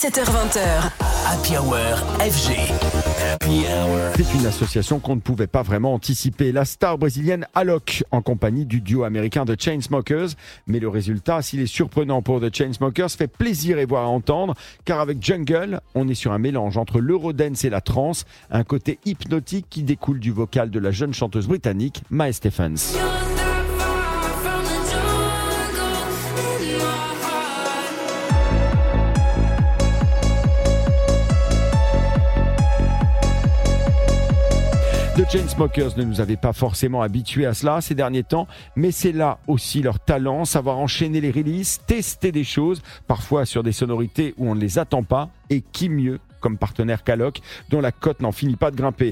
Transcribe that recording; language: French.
17h20h. Happy Hour FG. Happy Hour. C'est une association qu'on ne pouvait pas vraiment anticiper. La star brésilienne Alok, en compagnie du duo américain The Chainsmokers. Mais le résultat, s'il est surprenant pour The Chainsmokers, fait plaisir et voir à entendre. Car avec Jungle, on est sur un mélange entre l'eurodance et la trance. Un côté hypnotique qui découle du vocal de la jeune chanteuse britannique Mae Stephens. The Chainsmokers ne nous avait pas forcément habitués à cela ces derniers temps, mais c'est là aussi leur talent, savoir enchaîner les releases, tester des choses, parfois sur des sonorités où on ne les attend pas, et qui mieux comme partenaire Caloc, dont la cote n'en finit pas de grimper.